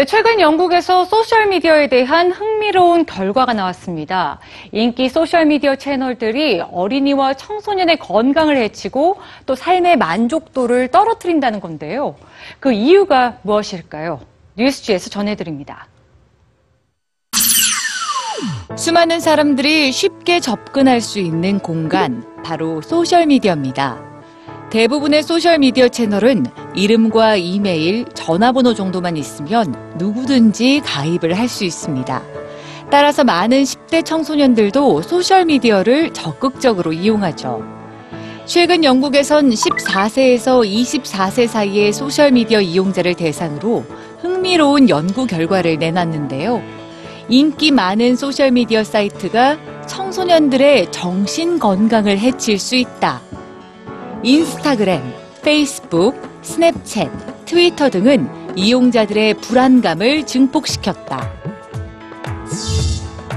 네, 최근 영국에서 소셜미디어에 대한 흥미로운 결과가 나왔습니다. 인기 소셜미디어 채널들이 어린이와 청소년의 건강을 해치고 또 삶의 만족도를 떨어뜨린다는 건데요. 그 이유가 무엇일까요? 뉴스지에서 전해드립니다. 수많은 사람들이 쉽게 접근할 수 있는 공간, 바로 소셜미디어입니다. 대부분의 소셜미디어 채널은 이름과 이메일, 전화번호 정도만 있으면 누구든지 가입을 할 수 있습니다. 따라서 많은 10대 청소년들도 소셜미디어를 적극적으로 이용하죠. 최근 영국에선 14세에서 24세 사이의 소셜미디어 이용자를 대상으로 흥미로운 연구 결과를 내놨는데요. 인기 많은 소셜미디어 사이트가 청소년들의 정신 건강을 해칠 수 있다. 인스타그램, 페이스북, 스냅챗, 트위터 등은 이용자들의 불안감을 증폭시켰다.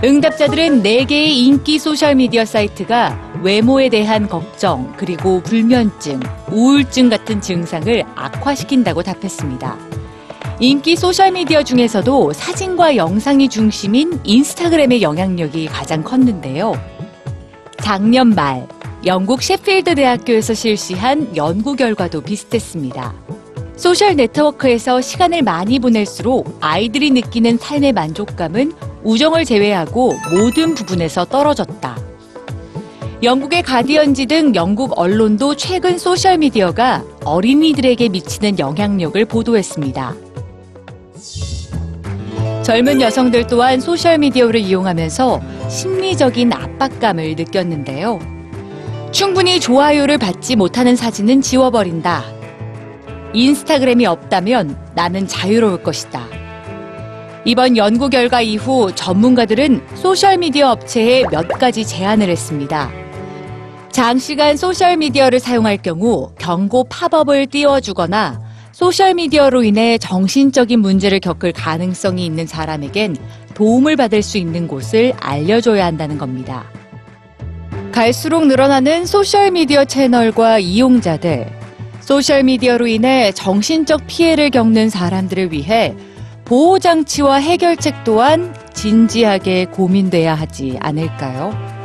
응답자들은 4개의 인기 소셜미디어 사이트가 외모에 대한 걱정, 그리고 불면증, 우울증 같은 증상을 악화시킨다고 답했습니다. 인기 소셜미디어 중에서도 사진과 영상이 중심인 인스타그램의 영향력이 가장 컸는데요. 작년 말 영국 셰필드 대학교에서 실시한 연구 결과도 비슷했습니다. 소셜 네트워크에서 시간을 많이 보낼수록 아이들이 느끼는 삶의 만족감은 우정을 제외하고 모든 부분에서 떨어졌다. 영국의 가디언지 등 영국 언론도 최근 소셜미디어가 어린이들에게 미치는 영향력을 보도했습니다. 젊은 여성들 또한 소셜미디어를 이용하면서 심리적인 압박감을 느꼈는데요. 충분히 좋아요를 받지 못하는 사진은 지워버린다. 인스타그램이 없다면 나는 자유로울 것이다. 이번 연구 결과 이후 전문가들은 소셜미디어 업체에 몇 가지 제안을 했습니다. 장시간 소셜미디어를 사용할 경우 경고 팝업을 띄워주거나 소셜미디어로 인해 정신적인 문제를 겪을 가능성이 있는 사람에겐 도움을 받을 수 있는 곳을 알려줘야 한다는 겁니다. 갈수록 늘어나는 소셜미디어 채널과 이용자들, 소셜미디어로 인해 정신적 피해를 겪는 사람들을 위해 보호장치와 해결책 또한 진지하게 고민돼야 하지 않을까요?